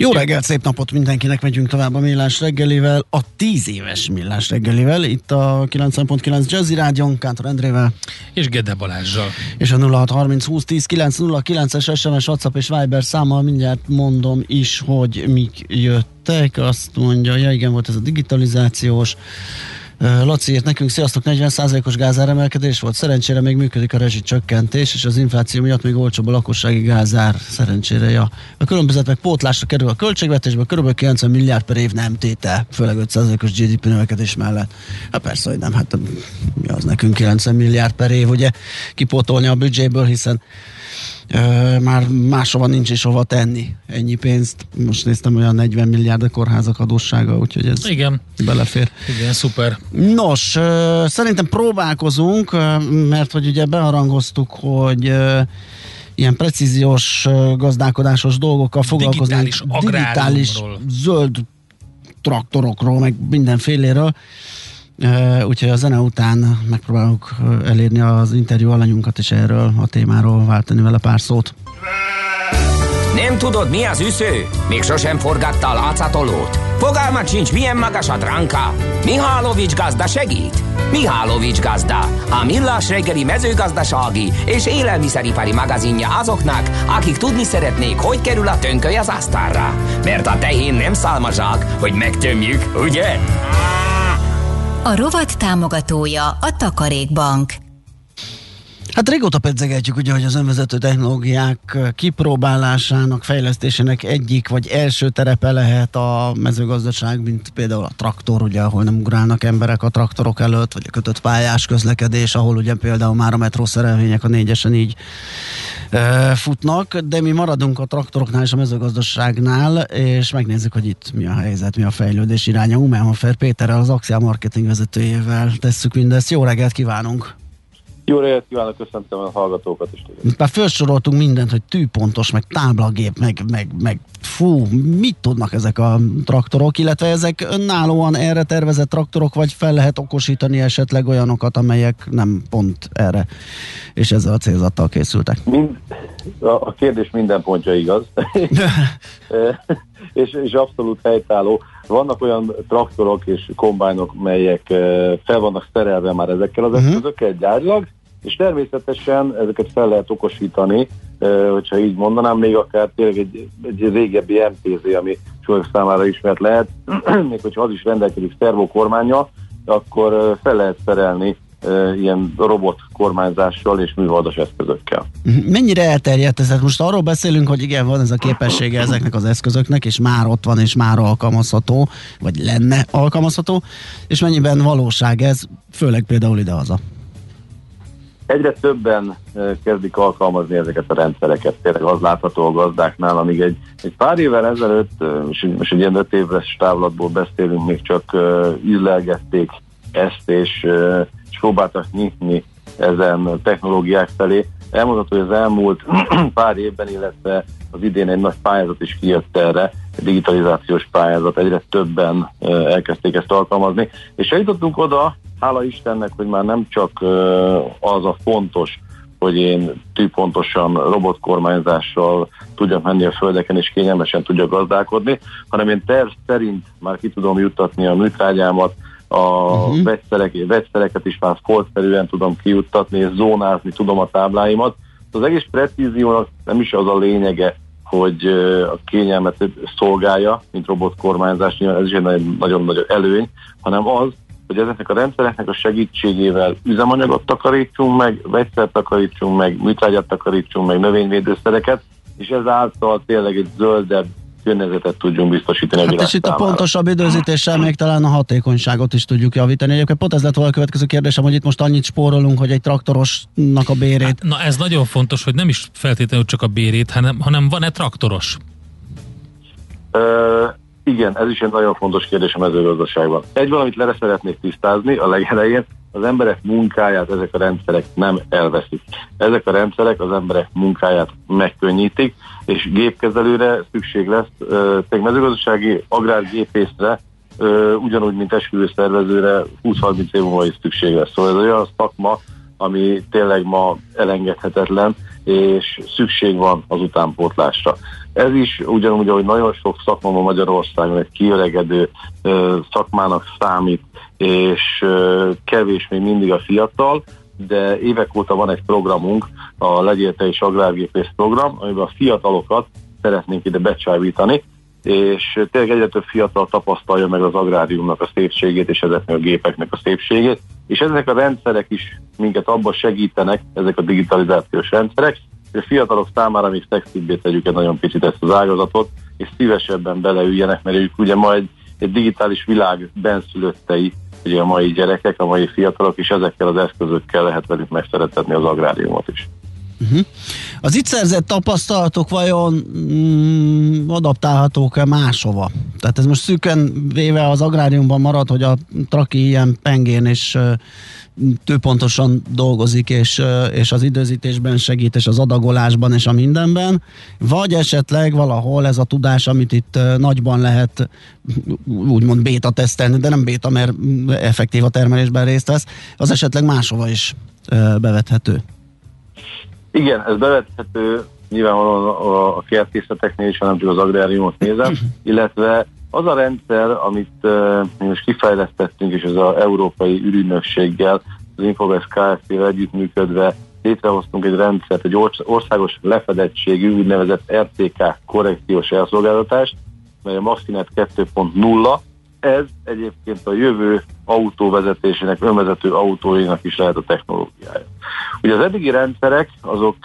Jó reggelt, szép napot mindenkinek, megyünk tovább a Millás reggelivel, a 10 éves Millás reggelivel, itt a 9.9 Jazzy Rádion, Kántor Endrével. És Gede Balázsjal. És a 0630 20 10 909 es SMS, WhatsApp és Viber számmal mindjárt mondom is, hogy mik jöttek. Azt mondja, ja igen, volt ez a digitalizációs, Laci írt nekünk, sziasztok, 40%-os gázáremelkedés volt, szerencsére még működik a rezsicsökkentés, és az infláció miatt még olcsóbb a lakossági gázár, szerencsére. Ja. A különbözet meg pótlásra kerül a költségvetésbe, kb. 90 milliárd per év nem tétel, főleg 5%-os GDP növekedés mellett. Hát persze, hogy nem, hát mi az nekünk 90 milliárd per év, ugye kipótolni a büdzséből, hiszen már máshova nincs is hova tenni ennyi pénzt. Most néztem olyan 40 milliárd a kórházak adóssága, úgyhogy ez Igen. belefér. Igen, szuper. Nos, szerintem próbálkozunk, mert hogy ugye bearangoztuk, hogy ilyen precíziós gazdálkodásos dolgokkal foglalkoznánk. Digitális, digitális zöld traktorokról, meg mindenféléről. Úgyhogy a zene után megpróbáljuk elérni az interjú alanyunkat, és erről a témáról váltani vele pár szót. Nem tudod, mi az üsző? Még sosem forgatta a látszatolót? Fogalmat sincs, milyen magas a dránka? Mihálovics gazda segít? Mihálovics gazda, a millás reggeli mezőgazdasági és élelmiszeripari magazinja azoknak, akik tudni szeretnék, hogy kerül a tönköly az asztalra. Mert a tehén nem szálmazsák, hogy megtömjük, ugye? A rovat támogatója a Takarékbank. Hát régóta pedzegetjük, ugye, hogy az önvezető technológiák kipróbálásának, fejlesztésének egyik vagy első terepe lehet a mezőgazdaság, mint például a traktor, ugye, ahol nem ugrálnak emberek a traktorok előtt, vagy a kötött pályás közlekedés, ahol ugye például már a metró szerelvények a négyesen így e, futnak, de mi maradunk a traktoroknál és a mezőgazdaságnál, és megnézzük, hogy itt mi a helyzet, mi a fejlődés iránya. Umelhofer Péterrel, az Axia marketing vezetőjével tesszük mindezt. Jó reggelt kívánunk! Jó reggelt kívánok, köszöntöm a hallgatókat is. Már felsoroltunk mindent, hogy tűpontos, meg táblagép, meg, meg, meg fú, mit tudnak ezek a traktorok, illetve ezek önállóan erre tervezett traktorok, vagy fel lehet okosítani esetleg olyanokat, amelyek nem pont erre, és ezzel a célzattal készültek? Mind, a kérdés minden pontja igaz, és, és abszolút helytálló. Vannak olyan traktorok és kombájnok, melyek fel vannak szerelve már ezekkel az uh-huh. eszközökkel gyárilag, és természetesen ezeket fel lehet okosítani, hogyha így mondanám, még akár tényleg egy, egy régebbi MTZ, ami sokak számára ismert lehet, még hogyha az is rendelkezik szervokormánya, akkor fel lehet szerelni ilyen robot kormányzással és műholdas eszközökkel. Mennyire elterjedt ez? Hát most arról beszélünk, hogy igen, van ez a képessége ezeknek az eszközöknek, és már ott van, és már alkalmazható, vagy lenne alkalmazható, és mennyiben valóság ez, főleg például idehaza? Egyre többen kezdik alkalmazni ezeket a rendszereket. Tényleg az látható a gazdáknál, amíg egy, egy pár évvel ezelőtt, és most egy ilyen öt éves távlatból beszélünk, még csak illelgették ezt, és, és próbáltak nyitni ezen technológiák felé. Elmondható, hogy az elmúlt pár évben, illetve az idén egy nagy pályázat is kijött erre, egy digitalizációs pályázat, egyre többen elkezdték ezt alkalmazni, és eljutottunk oda, hála Istennek, hogy már nem csak az a fontos, hogy én tűpontosan robotkormányzással tudjak menni a földeken és kényelmesen tudjak gazdálkodni, hanem én terv szerint már ki tudom juttatni a műtrágyámat, a uh-huh. vegyszerek, vegyszereket is már foltszerűen tudom kijuttatni, és zónázni tudom a tábláimat. Az egész precíziónak nem is az a lényege, hogy a kényelmet szolgálja, mint robotkormányzás, ez is egy nagyon nagy előny, hanem az, hogy ezeknek a rendszereknek a segítségével üzemanyagot takarítsunk meg, vegyszert takarítsunk meg, műtrágyat takarítsunk meg, növényvédőszereket, és ezáltal tényleg egy zöldebb környezetet tudjunk biztosítani hát a és itt a pontosabb időzítéssel még talán a hatékonyságot is tudjuk javítani. Egyébként pont ez lett volna a következő kérdésem, hogy itt most annyit spórolunk, hogy egy traktorosnak a bérét. Hát, na ez nagyon fontos, hogy nem is feltétlenül csak a bérét, hanem, hanem van-e traktoros? Ö, Igen, ez is egy nagyon fontos kérdés a mezőgazdaságban. Egy valamit le szeretnék tisztázni a legelején, az emberek munkáját ezek a rendszerek nem elveszik. Ezek a rendszerek az emberek munkáját megkönnyítik, és gépkezelőre szükség lesz, tehát mezőgazdasági agrárgépészre ugyanúgy, mint esküvőszervezőre 20-30 év múlva is szükség lesz. Szóval ez olyan szakma, ami tényleg ma elengedhetetlen, és szükség van az utánpótlásra. Ez is ugyanúgy, ahogy nagyon sok szakma ma Magyarországon egy kiöregedő szakmának számít, és kevés még mindig a fiatal, de évek óta van egy programunk, a Legyél te is agrárgépész program, amiben a fiatalokat szeretnénk ide becsábítani, és tényleg egyre több fiatal tapasztalja meg az agráriumnak a szépségét és ezeknek a gépeknek a szépségét, és ezek a rendszerek is minket abban segítenek, ezek a digitalizációs rendszerek, hogy a fiatalok számára még szexibbé tegyük egy nagyon picit ezt az ágazatot, és szívesebben beleüljenek, mert ők ugye majd egy digitális világ benszülöttei, ugye a mai gyerekek, a mai fiatalok, és ezekkel az eszközökkel lehet velük megszeretetni az agráriumot is. Uh-huh. Az itt szerzett tapasztalatok vajon mm, adaptálhatók-e máshova? Tehát ez most szűken véve az agráriumban marad, hogy a traki ilyen pengén és pontosan dolgozik, és, és az időzítésben segít, és az adagolásban, és a mindenben, vagy esetleg valahol ez a tudás, amit itt nagyban lehet úgymond béta tesztelni, de nem béta, mert effektív a termelésben részt vesz, az esetleg máshova is bevethető. Igen, ez bevethető nyilvánvalóan a, a kertészeteknél is, hanem csak az agráriumot nézem, illetve az a rendszer, amit uh, mi most kifejlesztettünk, és az az Európai Ürűnökséggel, az Infovest Kft-vel együttműködve létrehoztunk egy rendszert, egy országos lefedettségű úgynevezett RTK korrekciós elszolgáltatást, mely a Maxinet 2.0. Ez egyébként a jövő autóvezetésének, önvezető autóinak is lehet a technológiája. Ugye az eddigi rendszerek azok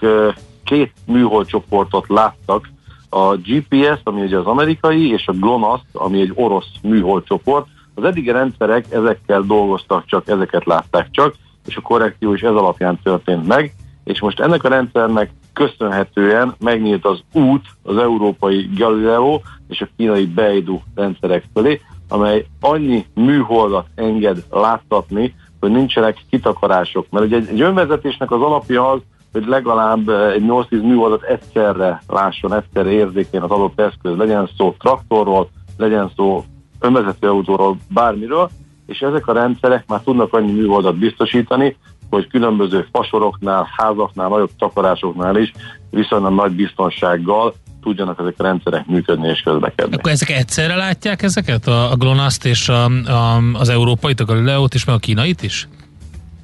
két műholdcsoportot láttak, a GPS, ami ugye az amerikai, és a GLONASS, ami egy orosz műholdcsoport. Az eddigi rendszerek ezekkel dolgoztak csak, ezeket látták csak, és a korrekció is ez alapján történt meg, és most ennek a rendszernek köszönhetően megnyílt az út az európai Galileo és a kínai Beidou rendszerek fölé, amely annyi műholdat enged láttatni, hogy nincsenek kitakarások. Mert ugye egy, egy önvezetésnek az alapja az, hogy legalább eh, egy 8-10 műholdat egyszerre lásson, egyszerre érzékén az adott eszköz, legyen szó traktorról, legyen szó önvezető autóról, bármiről, és ezek a rendszerek már tudnak annyi műholdat biztosítani, hogy különböző fasoroknál, házaknál, nagyobb takarásoknál is viszonylag nagy biztonsággal tudjanak ezek a rendszerek működni és közlekedni. Akkor ezek egyszerre látják ezeket? A, a GLONASZ-t és a, a, az európait, a Galileót is, meg a kínait is?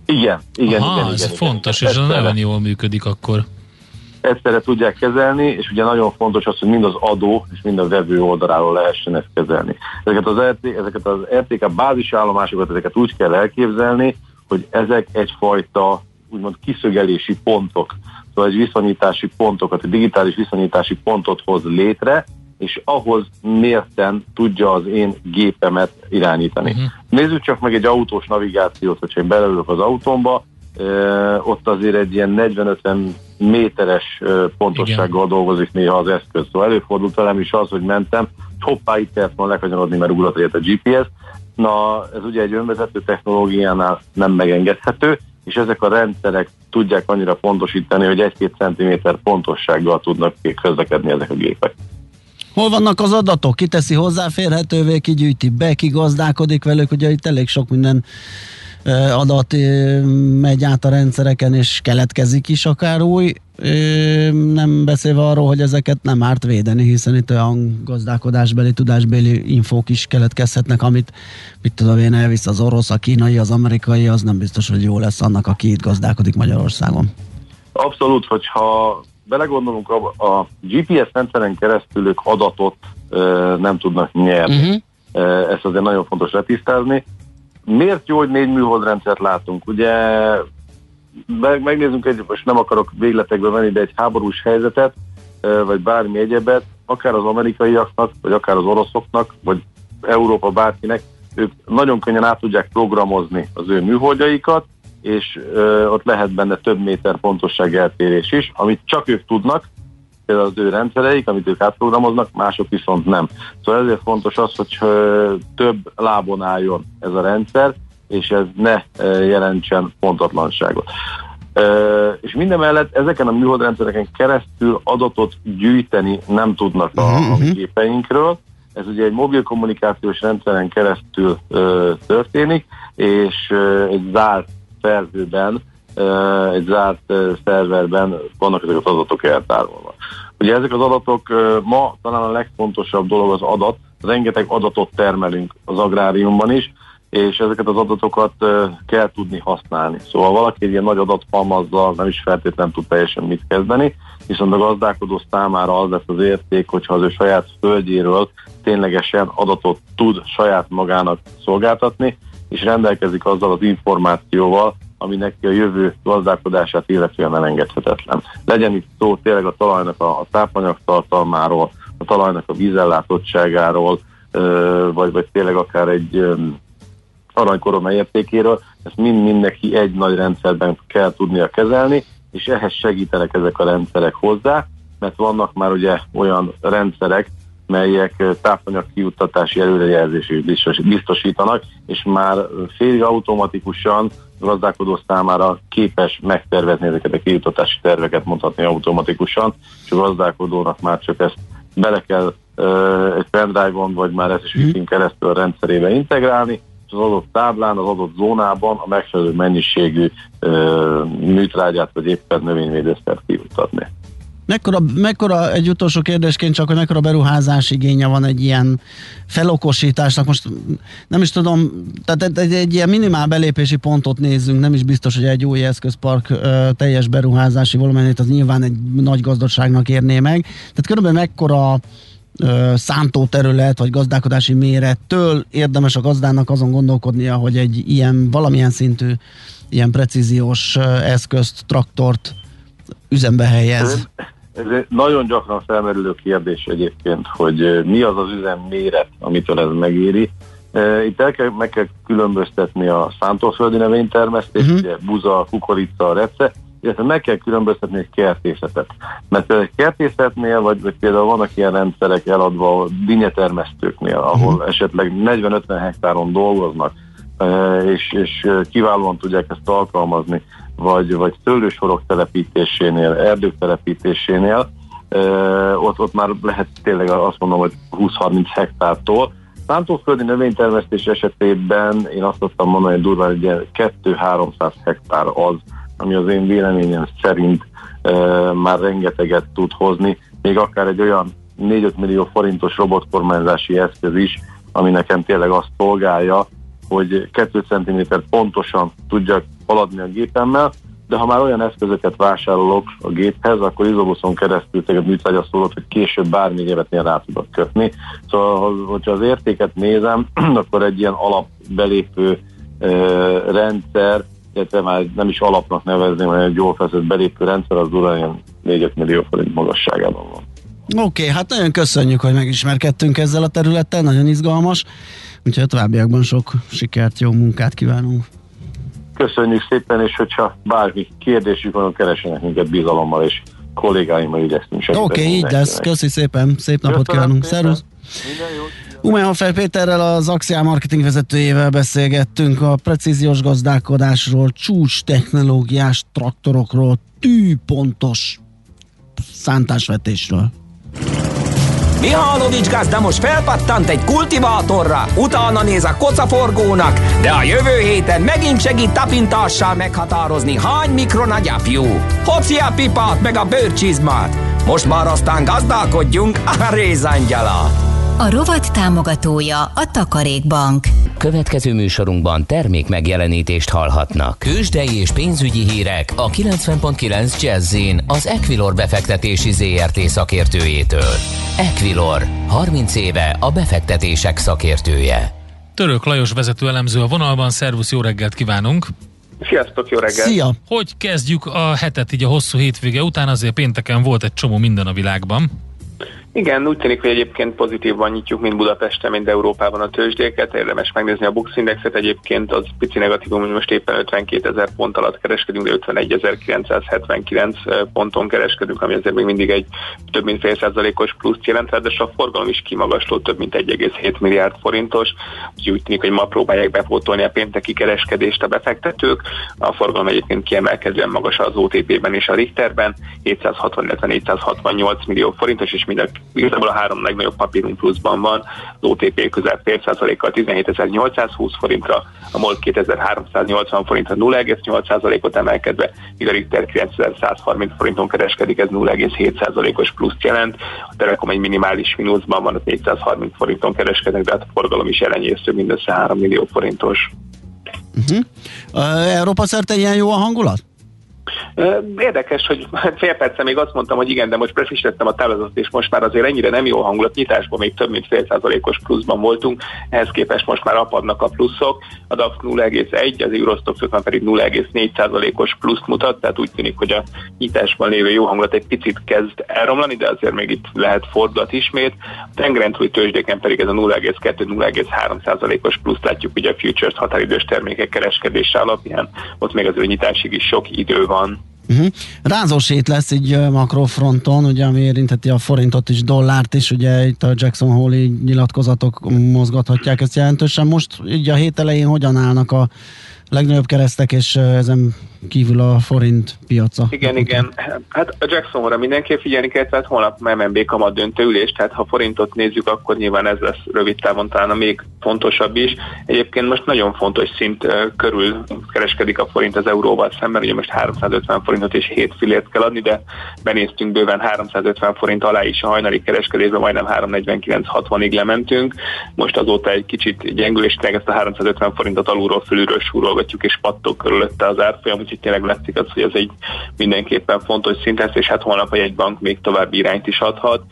Igen, igen, Aha, igen. ez igen, fontos, igen. és ez nagyon jól működik akkor. Egyszerre tudják kezelni, és ugye nagyon fontos az, hogy mind az adó és mind a vevő oldaláról lehessen ezt kezelni. Ezeket az, RT, ezeket az RTK bázisállomásokat, ezeket úgy kell elképzelni, hogy ezek egyfajta úgymond kiszögelési pontok, egy viszonyítási pontokat, egy digitális viszonyítási pontot hoz létre, és ahhoz mérten tudja az én gépemet irányítani. Uh-huh. Nézzük csak meg egy autós navigációt, hogyha én belülök az autómba, ott azért egy ilyen 40-50 méteres pontossággal Igen. dolgozik néha az eszköz. Szóval előfordult velem is az, hogy mentem, hoppá, itt kellett volna lekanyarodni, mert ugrott a GPS. Na, ez ugye egy önvezető technológiánál nem megengedhető, és ezek a rendszerek tudják annyira pontosítani, hogy egy-két centiméter pontossággal tudnak közlekedni ezek a gépek. Hol vannak az adatok? Ki teszi hozzáférhetővé, ki gyűjti be, ki gazdálkodik velük? Ugye itt elég sok minden adat megy át a rendszereken, és keletkezik is akár új, nem beszélve arról, hogy ezeket nem árt védeni, hiszen itt olyan gazdálkodásbeli, tudásbeli infók is keletkezhetnek, amit, mit tudom én, elvisz az orosz, a kínai, az amerikai, az nem biztos, hogy jó lesz annak, aki itt gazdálkodik Magyarországon. Abszolút, hogyha belegondolunk, a, a GPS rendszeren keresztül ők adatot ö, nem tudnak nyerni. Uh-huh. Ezt azért nagyon fontos letisztázni. Miért jó, hogy négy műholdrendszert látunk? Ugye megnézzünk egy, most nem akarok végletekbe venni, de egy háborús helyzetet, vagy bármi egyebet, akár az amerikaiaknak, vagy akár az oroszoknak, vagy Európa bárkinek, ők nagyon könnyen át tudják programozni az ő műholdjaikat, és ö, ott lehet benne több méter pontosság eltérés is, amit csak ők tudnak, például az ő rendszereik, amit ők átprogramoznak, mások viszont nem. Szóval ezért fontos az, hogy több lábon álljon ez a rendszer, és ez ne jelentsen pontatlanságot. És minden mellett ezeken a műholdrendszereken keresztül adatot gyűjteni nem tudnak a, a mhm, mhm. képeinkről. Ez ugye egy mobil kommunikációs rendszeren keresztül ö, történik, és ö, egy zárt szerzőben, ö, egy zárt ö, szerverben vannak ezek az adatok eltárolva. Ugye ezek az adatok ö, ma talán a legfontosabb dolog az adat, rengeteg adatot termelünk az agráriumban is, és ezeket az adatokat kell tudni használni. Szóval valaki egy ilyen nagy adathalmazzal nem is feltétlenül tud teljesen mit kezdeni, viszont a gazdálkodó számára az lesz az érték, hogyha az ő saját földjéről ténylegesen adatot tud saját magának szolgáltatni, és rendelkezik azzal az információval, ami neki a jövő gazdálkodását illetően elengedhetetlen. Legyen itt szó tényleg a talajnak a, a tápanyagtartalmáról, a talajnak a vízellátottságáról, vagy, vagy tényleg akár egy aranykorona értékéről, ezt mind neki egy nagy rendszerben kell tudnia kezelni, és ehhez segítenek ezek a rendszerek hozzá, mert vannak már ugye olyan rendszerek, melyek tápanyag kiuttatási előrejelzését biztosítanak, és már félig automatikusan gazdálkodó számára képes megtervezni ezeket a kiuttatási terveket, mondhatni automatikusan, és a gazdálkodónak már csak ezt bele kell uh, egy pendrive-on, vagy már ezt is mm. keresztül a rendszerébe integrálni, az adott táblán, az adott zónában a megfelelő mennyiségű ö, műtrágyát vagy éppen növényvédőszert kijuttatni. Mekkora, mekkora, egy utolsó kérdésként csak, hogy mekkora beruházás igénye van egy ilyen felokosításnak, most nem is tudom, tehát egy, egy ilyen minimál belépési pontot nézzünk, nem is biztos, hogy egy új eszközpark ö, teljes beruházási volumenét az nyilván egy nagy gazdaságnak érné meg, tehát körülbelül mekkora szántóterület vagy gazdálkodási mérettől érdemes a gazdának azon gondolkodnia, hogy egy ilyen valamilyen szintű ilyen precíziós eszközt, traktort üzembe helyez? Ez, ez nagyon gyakran felmerülő kérdés egyébként, hogy mi az az üzem méret, amitől ez megéri. Itt el kell, meg kell különböztetni a szántóföldi növénytermesztést, uh-huh. ugye buza, kukorica, rece, illetve meg kell különböztetni egy kertészetet. Mert például egy kertészetnél, vagy, vagy például vannak ilyen rendszerek eladva dinyetermesztőknél, ahol uh-huh. esetleg 40-50 hektáron dolgoznak, és, és kiválóan tudják ezt alkalmazni, vagy, vagy szőlősorok telepítésénél, erdők telepítésénél, ott, ott már lehet tényleg azt mondom, hogy 20-30 hektártól. Szántóföldi növénytermesztés esetében én azt tudtam mondani, hogy durván egy 2-300 hektár az, ami az én véleményem szerint már rengeteget tud hozni, még akár egy olyan 4-5 millió forintos robotkormányzási eszköz is, ami nekem tényleg azt szolgálja, hogy 2 cm pontosan tudjak haladni a gépemmel, de ha már olyan eszközöket vásárolok a géphez, akkor izobuszon keresztül téged műtrágya szólott, hogy később bármi évetnél rá tudok kötni. Szóval, hogyha az értéket nézem, akkor egy ilyen alapbelépő rendszer illetve már nem is alapnak nevezni, hanem egy jól feszült belépő rendszer, az durán ilyen 4 millió forint magasságában van. Oké, okay, hát nagyon köszönjük, hogy megismerkedtünk ezzel a területtel, nagyon izgalmas, úgyhogy a továbbiakban sok sikert, jó munkát kívánunk. Köszönjük szépen, és hogyha bármi kérdésük van, keresenek minket bizalommal, és kollégáimmal igyekszünk segíteni. Oké, okay, így lesz. Köszi szépen, szép napot Köszönöm kívánunk. Szervusz! Minden jót! Umehofer Péterrel, az Axial marketing vezetőjével beszélgettünk a precíziós gazdálkodásról, csúcs technológiás traktorokról, tűpontos szántásvetésről. Mihálovics gazda most felpattant egy kultivátorra, utána néz a kocaforgónak, de a jövő héten megint segít tapintással meghatározni, hány mikron a gyapjú. Hoci a pipát meg a bőrcsizmát. Most már aztán gazdálkodjunk a rézangyala. A rovat támogatója a Takarékbank. Következő műsorunkban termék megjelenítést hallhatnak. Kősdei és pénzügyi hírek a 90.9 jazz az Equilor befektetési ZRT szakértőjétől. Equilor, 30 éve a befektetések szakértője. Török Lajos vezető elemző a vonalban, szervusz, jó reggelt kívánunk! Sziasztok, jó reggelt! Szia! Hogy kezdjük a hetet így a hosszú hétvége után? Azért pénteken volt egy csomó minden a világban. Igen, úgy tűnik, hogy egyébként pozitívban nyitjuk mind Budapesten, mind Európában a tőzsdéket. Érdemes megnézni a Bux Indexet egyébként, az pici negatívum, hogy most éppen 52 ezer pont alatt kereskedünk, de 51.979 ponton kereskedünk, ami azért még mindig egy több mint fél százalékos pluszt jelent, de a forgalom is kimagasló, több mint 1,7 milliárd forintos. Úgyhogy úgy tűnik, hogy ma próbálják bepótolni a pénteki kereskedést a befektetők. A forgalom egyébként kiemelkedően magas az OTP-ben és a Richterben, 760, 468 millió forintos, és mind a igazából a három legnagyobb papírunk pluszban van, az OTP közel fél százalékkal 17.820 forintra, a MOL 2380 forintra 0,8%-ot emelkedve, míg a Richter 9130 forinton kereskedik, ez 0,7 százalékos pluszt jelent. A Telekom egy minimális mínuszban van, az 430 forinton kereskednek, de hát a forgalom is elenyésző, mindössze 3 millió forintos. Uh-huh. Uh, Európa szerte ilyen jó a hangulat? Érdekes, hogy fél perce még azt mondtam, hogy igen, de most befrissítettem a táblázatot, és most már azért ennyire nem jó hangulat. Nyitásban még több mint fél százalékos pluszban voltunk, ehhez képest most már apadnak a pluszok. A DAX 0,1, az Eurostox 50 pedig 0,4 százalékos pluszt mutat, tehát úgy tűnik, hogy a nyitásban lévő jó hangulat egy picit kezd elromlani, de azért még itt lehet fordulat ismét. A tengeren túli tőzsdéken pedig ez a 0,2-0,3 százalékos pluszt látjuk ugye a futures határidős termékek kereskedése alapján. Ott még azért nyitásig is sok idő van van. Uh-huh. Rázósét lesz így makrofronton, ugye, ami érintheti a forintot is, dollárt is, ugye itt a Jackson Hole nyilatkozatok mozgathatják ezt jelentősen. Most így a hét elején hogyan állnak a legnagyobb keresztek, és ezen kívül a forint piaca. Igen, igen. Hát a Jacksonra mindenképp figyelni kell, tehát holnap MNB kamat döntőülés, tehát ha forintot nézzük, akkor nyilván ez lesz rövid távon talán a még fontosabb is. Egyébként most nagyon fontos szint körül kereskedik a forint az euróval szemben, ugye most 350 forintot és 7 filért kell adni, de benéztünk bőven 350 forint alá is a hajnali kereskedésben, majdnem 349-60-ig lementünk. Most azóta egy kicsit gyengül, és ezt a 350 forintot alulról fölülről súrolgatjuk, és pattog körülötte az árfolyam, úgyhogy tényleg látszik az, hogy ez egy mindenképpen fontos szint lesz, és hát holnap egy bank még további irányt is adhat.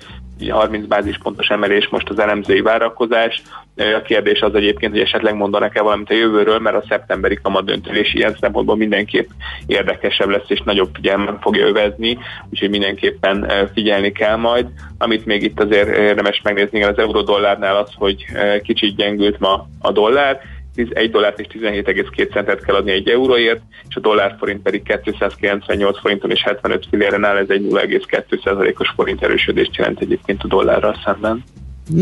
30 bázispontos emelés most az elemzői várakozás. A kérdés az egyébként, hogy esetleg mondanak-e valamit a jövőről, mert a szeptemberi kamadöntülés ilyen szempontból mindenképp érdekesebb lesz, és nagyobb figyelmen fogja övezni, úgyhogy mindenképpen figyelni kell majd. Amit még itt azért érdemes megnézni az euró-dollárnál az, hogy kicsit gyengült ma a dollár, 1 dollárt és 17,2 centet kell adni egy euróért, és a dollár forint pedig 298 forinton és 75 filléren áll, ez egy 0,2%-os forint erősödést jelent egyébként a dollárral szemben.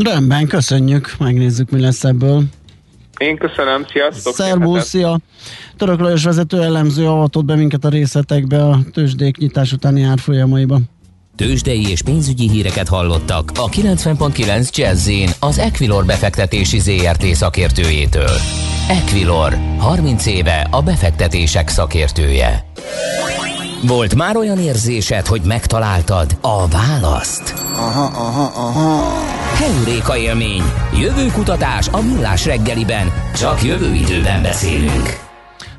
Rendben, köszönjük, megnézzük mi lesz ebből. Én köszönöm, sziasztok! Szerbusz, szia! Török Lajos vezető elemző avatott be minket a részletekbe a tőzsdék nyitás utáni árfolyamaiban. Tőzsdei és pénzügyi híreket hallottak a 90.9 jazz az Equilor befektetési ZRT szakértőjétől. Equilor, 30 éve a befektetések szakértője. Volt már olyan érzésed, hogy megtaláltad a választ? Aha, aha, aha. Heuréka élmény. Jövő kutatás a millás reggeliben. Csak jövő időben beszélünk.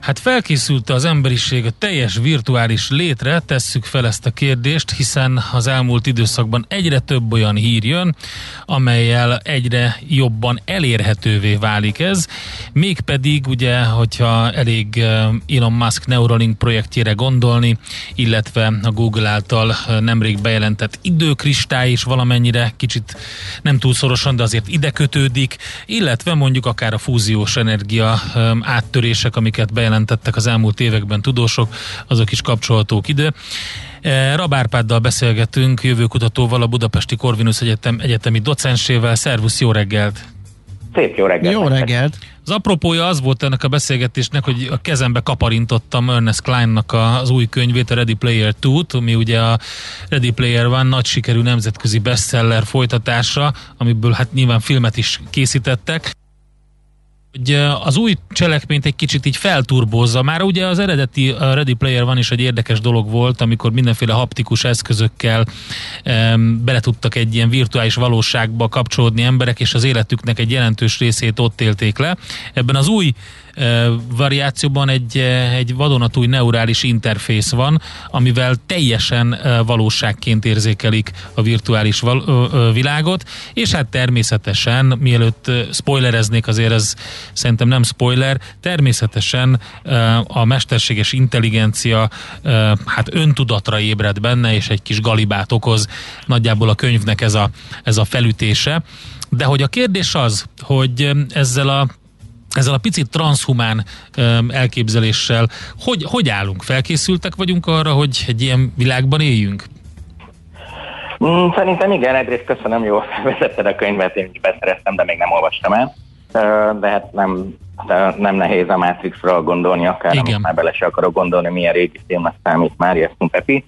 Hát felkészült az emberiség a teljes virtuális létre, tesszük fel ezt a kérdést, hiszen az elmúlt időszakban egyre több olyan hír jön, amelyel egyre jobban elérhetővé válik ez, mégpedig ugye, hogyha elég Elon Musk Neuralink projektjére gondolni, illetve a Google által nemrég bejelentett időkristály is valamennyire kicsit nem túl szorosan, de azért ide kötődik, illetve mondjuk akár a fúziós energia áttörések, amiket bejelentett bejelentettek az elmúlt években tudósok, azok is kapcsolhatók ide. E, Rabárpáddal beszélgetünk, jövőkutatóval, a Budapesti Korvinusz Egyetem egyetemi docensével. Szervusz, jó reggelt! Szép jó reggelt! Jó reggelt! Az apropója az volt ennek a beszélgetésnek, hogy a kezembe kaparintottam Ernest Kleinnak az új könyvét, a Ready Player 2-t, ami ugye a Ready Player van nagy sikerű nemzetközi bestseller folytatása, amiből hát nyilván filmet is készítettek hogy az új cselekményt egy kicsit így felturbozza. Már ugye az eredeti Ready Player van is egy érdekes dolog volt, amikor mindenféle haptikus eszközökkel um, bele tudtak egy ilyen virtuális valóságba kapcsolódni emberek, és az életüknek egy jelentős részét ott élték le. Ebben az új variációban egy, egy vadonatúj neurális interfész van, amivel teljesen valóságként érzékelik a virtuális val- világot, és hát természetesen, mielőtt spoilereznék, azért ez szerintem nem spoiler, természetesen a mesterséges intelligencia hát öntudatra ébred benne, és egy kis galibát okoz nagyjából a könyvnek ez a, ez a felütése. De hogy a kérdés az, hogy ezzel a ezzel a picit transhumán elképzeléssel, hogy, hogy állunk? Felkészültek vagyunk arra, hogy egy ilyen világban éljünk? Mm, szerintem igen, egyrészt köszönöm, jól vezetted a könyvet, én is beszereztem, de még nem olvastam el. De hát nem, nem nehéz a Matrixra gondolni, akár igen. amit már bele se akarok gondolni, milyen régi filmnek számít már, ezt Pepi.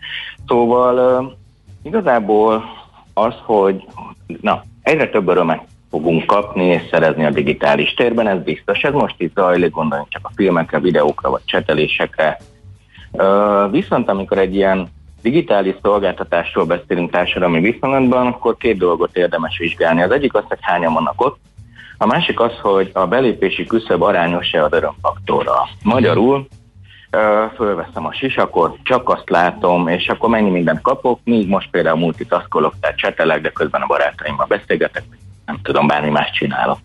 Szóval igazából az, hogy na, egyre több örömet fogunk kapni és szerezni a digitális térben, ez biztos. Ez most itt zajlik, gondolni csak a filmekre, videókra vagy csetelésekre. Viszont amikor egy ilyen digitális szolgáltatásról beszélünk társadalmi viszonylatban, akkor két dolgot érdemes vizsgálni. Az egyik az, hogy hányan vannak ott, a másik az, hogy a belépési küszöb arányos-e az örömfaktorral. Magyarul fölveszem a sisakot, csak azt látom, és akkor mennyi mindent kapok, míg most például multitaskolok, tehát csetelek, de közben a barátaimmal beszélgetek, nem tudom, bármi más csinálok.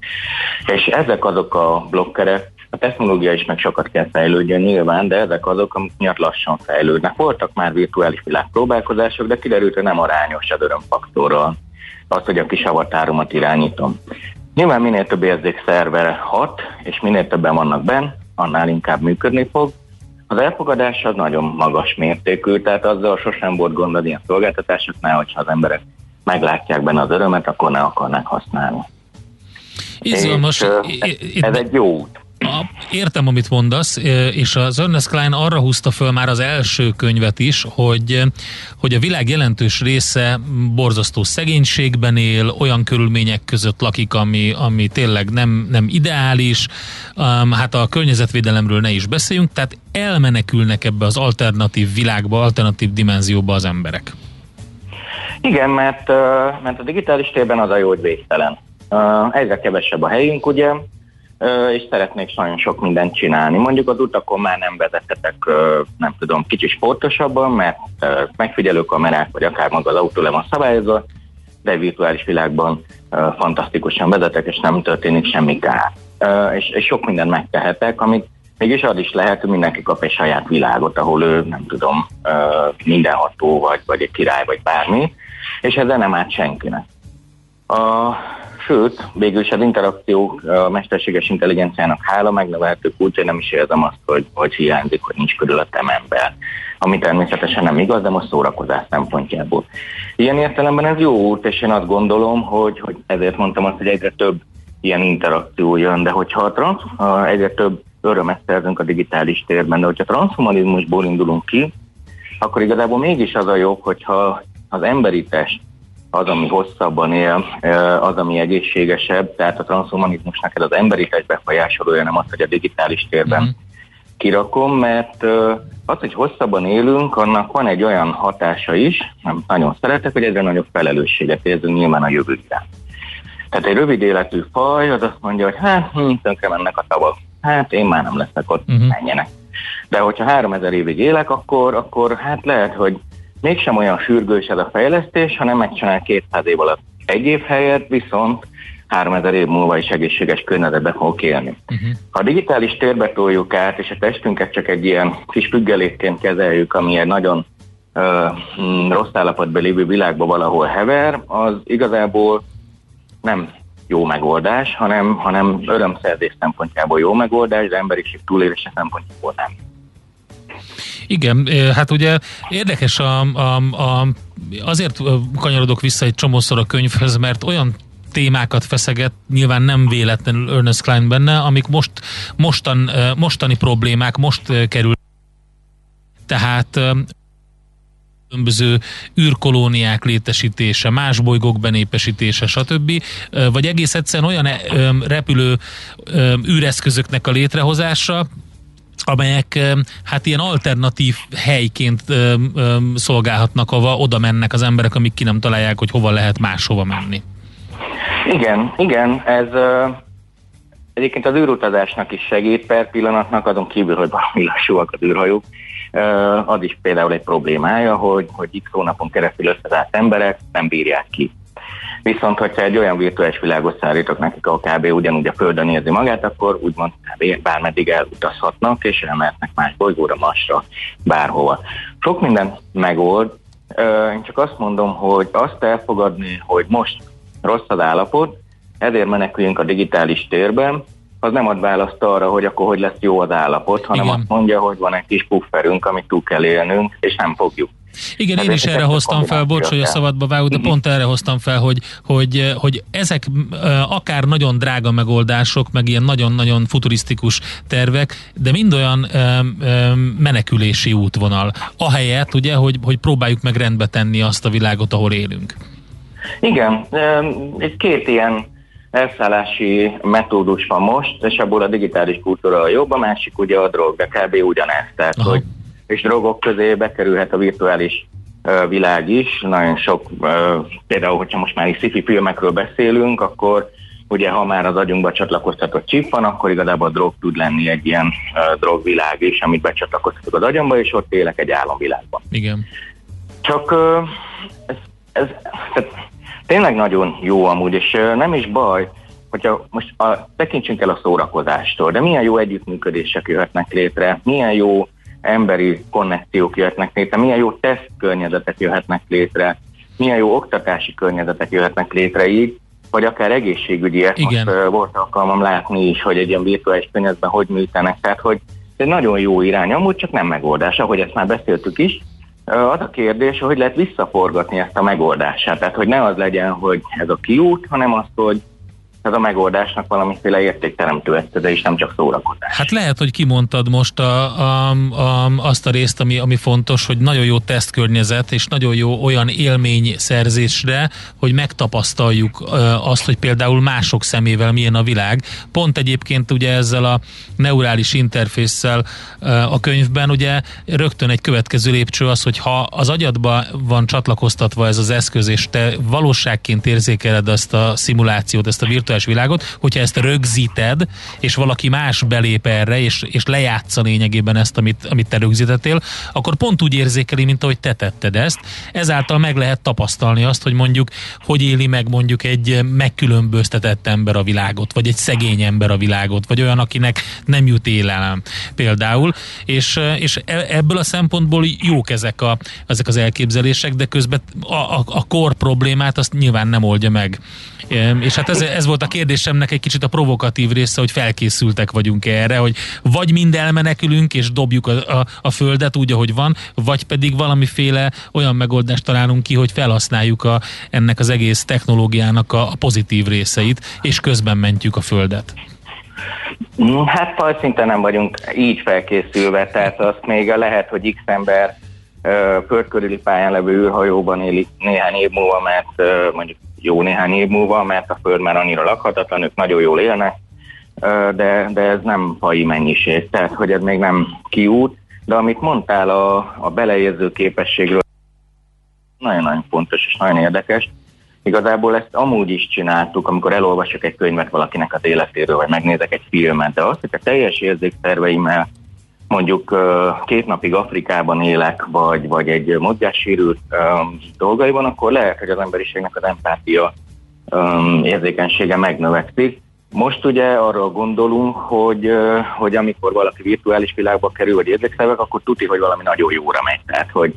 És ezek azok a blokkerek, a technológia is meg sokat kell fejlődjön nyilván, de ezek azok, amik miatt lassan fejlődnek. Voltak már virtuális világ próbálkozások, de kiderült, hogy nem arányos az örömfaktorral az, hogy a kis avatáromat irányítom. Nyilván minél több érzékszerver hat, és minél többen vannak benn, annál inkább működni fog. Az elfogadás az nagyon magas mértékű, tehát azzal sosem volt gond ilyen szolgáltatásoknál, hogyha az emberek meglátják benne az örömet, akkor ne akarnak használni. Izgalmas. És, ez egy jó út. Értem, amit mondasz, és az Ernest Klein arra húzta föl már az első könyvet is, hogy, hogy a világ jelentős része borzasztó szegénységben él, olyan körülmények között lakik, ami, ami tényleg nem, nem ideális, hát a környezetvédelemről ne is beszéljünk, tehát elmenekülnek ebbe az alternatív világba, alternatív dimenzióba az emberek. Igen, mert, mert a digitális térben az a jó, hogy végtelen. Egyre kevesebb a helyünk, ugye, és szeretnék nagyon sok mindent csinálni. Mondjuk az utakon már nem vezethetek, nem tudom, kicsit sportosabban, mert megfigyelő kamerák, vagy akár maga az autó le van szabályozva, de virtuális világban fantasztikusan vezetek, és nem történik semmi kár. És, és sok mindent megtehetek, amit mégis az is lehet, hogy mindenki kap egy saját világot, ahol ő, nem tudom, mindenható, vagy, vagy egy király, vagy bármi, és ezzel nem árt senkinek. A, Sőt, végül is az interakció a mesterséges intelligenciának hála megnövelhető kulcsa, nem is érzem azt, hogy, hogy hiányzik, hogy nincs körülöttem ember. Ami természetesen nem igaz, de most szórakozás szempontjából. Ilyen értelemben ez jó út, és én azt gondolom, hogy, hogy ezért mondtam azt, hogy egyre több ilyen interakció jön, de hogyha a trans, a egyre több örömet szerzünk a digitális térben, de hogyha transhumanizmusból indulunk ki, akkor igazából mégis az a jobb, hogyha az emberi test az, ami hosszabban él, az, ami egészségesebb, tehát a transhumanizmusnak ez az emberi test befolyásolója, nem az, hogy a digitális térben mm. kirakom, mert az, hogy hosszabban élünk, annak van egy olyan hatása is, nem nagyon szeretek, hogy egyre nagyobb felelősséget érzünk nyilván a jövőre. Tehát egy rövid életű faj az azt mondja, hogy hát hm, tönkre mennek a tavak, hát én már nem leszek ott, uh-huh. menjenek. De hogyha 3000 évig élek, akkor, akkor hát lehet, hogy mégsem olyan sürgős ez a fejlesztés, hanem megcsinál 200 év alatt egy év helyett, viszont 3000 év múlva is egészséges környezetben fogok élni. Uh-huh. Ha a digitális térbe toljuk át, és a testünket csak egy ilyen kis függelékként kezeljük, ami egy nagyon uh, rossz állapotban lévő világban valahol hever, az igazából nem jó megoldás, hanem, hanem örömszerzés szempontjából jó megoldás, de emberiség túlélése szempontjából nem. Igen, hát ugye érdekes a, a, a azért kanyarodok vissza egy csomószor a könyvhöz, mert olyan témákat feszeget, nyilván nem véletlenül Ernest Klein benne, amik most mostan, mostani problémák most kerül. Tehát különböző űrkolóniák létesítése, más bolygók benépesítése, stb. Vagy egész egyszerűen olyan repülő űreszközöknek a létrehozása, amelyek hát ilyen alternatív helyként szolgálhatnak, ahova oda mennek az emberek, amik ki nem találják, hogy hova lehet máshova menni. Igen, igen, ez egyébként az űrutazásnak is segít per pillanatnak, azon kívül, hogy valami lassúak az űrhajók, az is például egy problémája, hogy, hogy x hónapon keresztül összezárt emberek nem bírják ki. Viszont, hogyha egy olyan virtuális világot szállítok nekik, a kb. ugyanúgy a Földön érzi magát, akkor úgymond kb. bármeddig elutazhatnak, és elmehetnek más bolygóra, masra, bárhova. Sok minden megold, én csak azt mondom, hogy azt elfogadni, hogy most rossz az állapot, ezért meneküljünk a digitális térben, az nem ad választ arra, hogy akkor hogy lesz jó az állapot, hanem Igen. azt mondja, hogy van egy kis pufferünk, amit túl kell élnünk, és nem fogjuk. Igen, én is erre hoztam fel, bocs, hogy a szabadba vágok, de pont erre hoztam fel, hogy, hogy, hogy ezek akár nagyon drága megoldások, meg ilyen nagyon-nagyon futurisztikus tervek, de mind olyan menekülési útvonal. Ahelyett, ugye, hogy, hogy próbáljuk meg rendbe tenni azt a világot, ahol élünk. Igen, egy két ilyen elszállási metódus van most, és abból a digitális kultúra a jobb, a másik ugye a drog, de kb. ugyanez. Tehát, Aha. hogy és drogok közé bekerülhet a virtuális világ is. Nagyon sok, például, hogyha most már is sci filmekről beszélünk, akkor ugye ha már az agyunkba csatlakoztatott chip van, akkor igazából a drog tud lenni egy ilyen uh, drogvilág is, amit becsatlakoztatok az agyamba, és ott élek egy álomvilágban. Igen. Csak uh, ez, ez tehát tényleg nagyon jó amúgy, és uh, nem is baj, hogyha most a, tekintsünk el a szórakozástól, de milyen jó együttműködések jöhetnek létre, milyen jó emberi konnekciók jöhetnek létre, milyen jó teszt környezetek jöhetnek létre, milyen jó oktatási környezetek jöhetnek létre így, vagy akár egészségügyi, ezt Igen. most uh, volt alkalmam látni is, hogy egy ilyen virtuális környezetben hogy műtenek, tehát hogy ez egy nagyon jó irány, amúgy csak nem megoldás, ahogy ezt már beszéltük is. Uh, az a kérdés, hogy lehet visszaforgatni ezt a megoldását, tehát hogy ne az legyen, hogy ez a kiút, hanem az, hogy ez a megoldásnak valamiféle értékteremtő eszköze, és nem csak szórakozás. Hát lehet, hogy kimondtad most a, a, a, azt a részt, ami, ami fontos, hogy nagyon jó tesztkörnyezet, és nagyon jó olyan élmény szerzésre, hogy megtapasztaljuk azt, hogy például mások szemével milyen a világ. Pont egyébként ugye ezzel a neurális interfésszel a könyvben ugye rögtön egy következő lépcső az, hogy ha az agyadba van csatlakoztatva ez az eszköz, és te valóságként érzékeled ezt a szimulációt, ezt a virtuális virtuális világot, hogyha ezt rögzíted, és valaki más belép erre, és, és lejátsza lényegében ezt, amit, amit te rögzítettél, akkor pont úgy érzékeli, mint ahogy te tetted ezt. Ezáltal meg lehet tapasztalni azt, hogy mondjuk, hogy éli meg mondjuk egy megkülönböztetett ember a világot, vagy egy szegény ember a világot, vagy olyan, akinek nem jut élelem például, és, és e, ebből a szempontból jók ezek, a, ezek az elképzelések, de közben a, a, a kor problémát azt nyilván nem oldja meg. És hát ez, ez volt a kérdésemnek egy kicsit a provokatív része, hogy felkészültek vagyunk erre, hogy vagy mind elmenekülünk és dobjuk a, a, a földet úgy, ahogy van, vagy pedig valamiféle olyan megoldást találunk ki, hogy felhasználjuk a, ennek az egész technológiának a, a pozitív részeit, és közben mentjük a földet. Hát fajszinte nem vagyunk így felkészülve, tehát azt még lehet, hogy x ember földkörüli pályán levő űrhajóban élik néhány év múlva, mert mondjuk jó néhány év múlva, mert a föld már annyira lakhatatlan, ők nagyon jól élnek, de, de ez nem fai mennyiség, tehát hogy ez még nem kiút, de amit mondtál a, a beleérző képességről, nagyon-nagyon fontos és nagyon érdekes. Igazából ezt amúgy is csináltuk, amikor elolvasok egy könyvet valakinek az életéről, vagy megnézek egy filmet, de azt, hogy a teljes érzékszerveimmel mondjuk két napig Afrikában élek, vagy, vagy egy mozgássérült um, dolgaiban, akkor lehet, hogy az emberiségnek az empátia érzékenysége megnövekszik. Most ugye arra gondolunk, hogy, hogy amikor valaki virtuális világba kerül, vagy érzékszervek, akkor tuti, hogy valami nagyon jóra megy. Tehát, hogy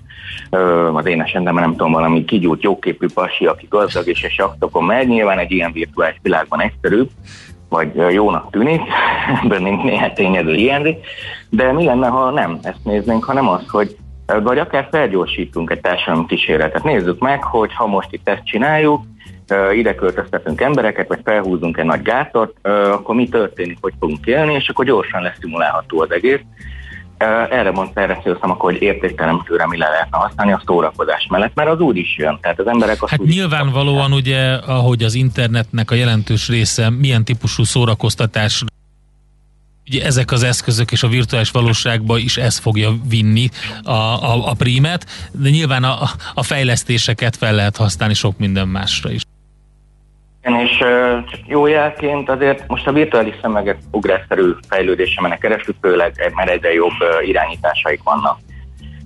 az én esetemben nem tudom, valami kigyújt jóképű pasi, aki gazdag és a saktokon megy, nyilván egy ilyen virtuális világban egyszerűbb, vagy jónak tűnik, ebből néhány tényező hiányzik, de mi lenne, ha nem ezt néznénk, hanem az, hogy vagy akár felgyorsítunk egy társadalmi kísérletet. Nézzük meg, hogy ha most itt ezt csináljuk, ide költöztetünk embereket, vagy felhúzunk egy nagy gátot, akkor mi történik, hogy fogunk élni, és akkor gyorsan lesz szimulálható az egész. Erre mondta, erre akkor, hogy értékteremtőre mi le lehetne használni a szórakozás mellett, mert az úgy is jön. Tehát az emberek azt hát nyilvánvalóan ugye, ahogy az internetnek a jelentős része milyen típusú szórakoztatás ugye ezek az eszközök és a virtuális valóságba is ez fogja vinni a, a, a prímet, de nyilván a, a fejlesztéseket fel lehet használni sok minden másra is. És jó jelként azért most a virtuális szemegek ugrásszerű fejlődése menek keresztül, főleg mert egyre jobb irányításaik vannak.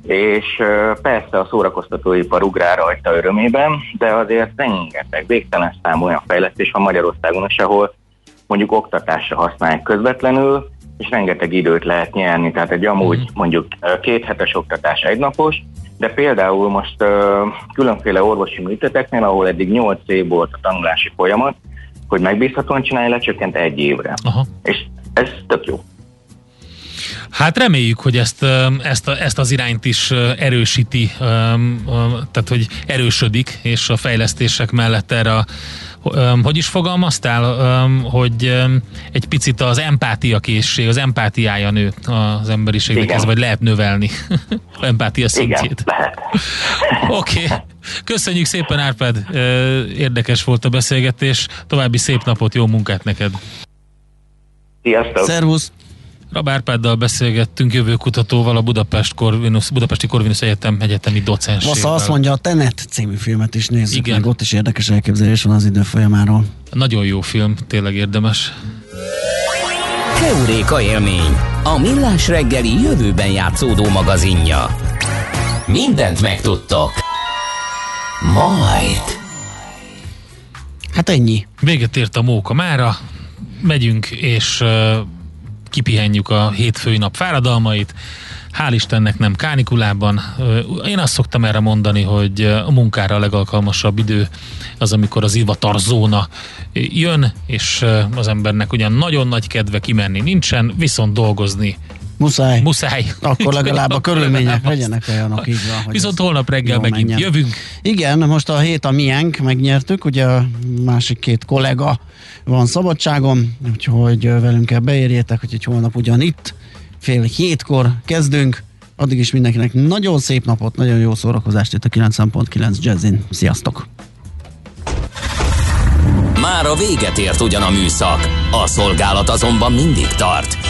És persze a szórakoztatóipar ugrál rajta örömében, de azért rengeteg, végtelen számú olyan fejlesztés van Magyarországon is, ahol mondjuk oktatásra használják közvetlenül, és rengeteg időt lehet nyerni, tehát egy amúgy mhm. mondjuk kéthetes oktatás egynapos, de például most uh, különféle orvosi műteteknél, ahol eddig 8 év volt a tanulási folyamat, hogy megbízhatóan csinálja, lecsökkent egy évre. Aha. És ez tök jó. Hát reméljük, hogy ezt, ezt, ezt az irányt is erősíti, tehát hogy erősödik, és a fejlesztések mellett erre a hogy is fogalmaztál, hogy egy picit az empátia készség, az empátiája nő az emberiségnek, ez vagy lehet növelni az empátia szintjét. Oké. Okay. Köszönjük szépen Árpád, érdekes volt a beszélgetés, további szép napot, jó munkát neked! Sziasztok! Szervusz! Rabárpáddal beszélgettünk jövőkutatóval, a Budapest Corvinus, Budapesti Corvinus Egyetem egyetemi docensével. Vassza azt mondja, a Tenet című filmet is nézzük Igen. meg, ott is érdekes elképzelés van az idő folyamáról. Nagyon jó film, tényleg érdemes. Heuréka élmény, a millás reggeli jövőben játszódó magazinja. Mindent megtudtok. Majd. Hát ennyi. Véget ért a móka mára, megyünk, és kipihenjük a hétfői nap fáradalmait, hál' Istennek nem kánikulában. Én azt szoktam erre mondani, hogy a munkára a legalkalmasabb idő az, amikor az zóna jön, és az embernek ugyan nagyon nagy kedve kimenni nincsen, viszont dolgozni Muszáj. Muszáj. Akkor legalább a körülmények legyenek olyanok, így van. Hogy Viszont holnap reggel megint menjen. jövünk. Igen, most a hét a miénk, megnyertük, ugye a másik két kollega van szabadságon, úgyhogy velünk kell beérjétek, hogy egy holnap ugyan itt, fél hétkor kezdünk, addig is mindenkinek nagyon szép napot, nagyon jó szórakozást itt a 90.9 Jazzin. Sziasztok! Már a véget ért ugyan a műszak, a szolgálat azonban mindig tart,